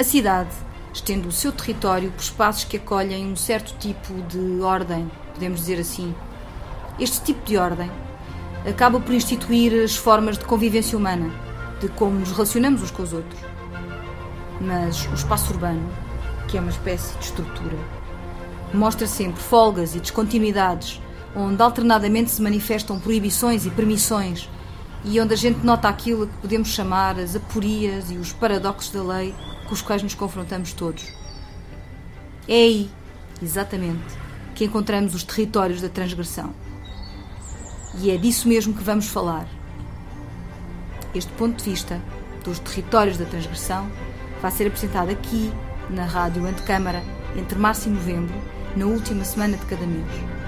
A cidade estende o seu território por espaços que acolhem um certo tipo de ordem, podemos dizer assim. Este tipo de ordem acaba por instituir as formas de convivência humana, de como nos relacionamos uns com os outros. Mas o espaço urbano, que é uma espécie de estrutura, mostra sempre folgas e descontinuidades, onde alternadamente se manifestam proibições e permissões, e onde a gente nota aquilo que podemos chamar as aporias e os paradoxos da lei com os quais nos confrontamos todos. É aí, exatamente, que encontramos os territórios da transgressão. E é disso mesmo que vamos falar. Este ponto de vista dos territórios da transgressão vai ser apresentado aqui, na Rádio Antecâmara, entre março e novembro, na última semana de cada mês.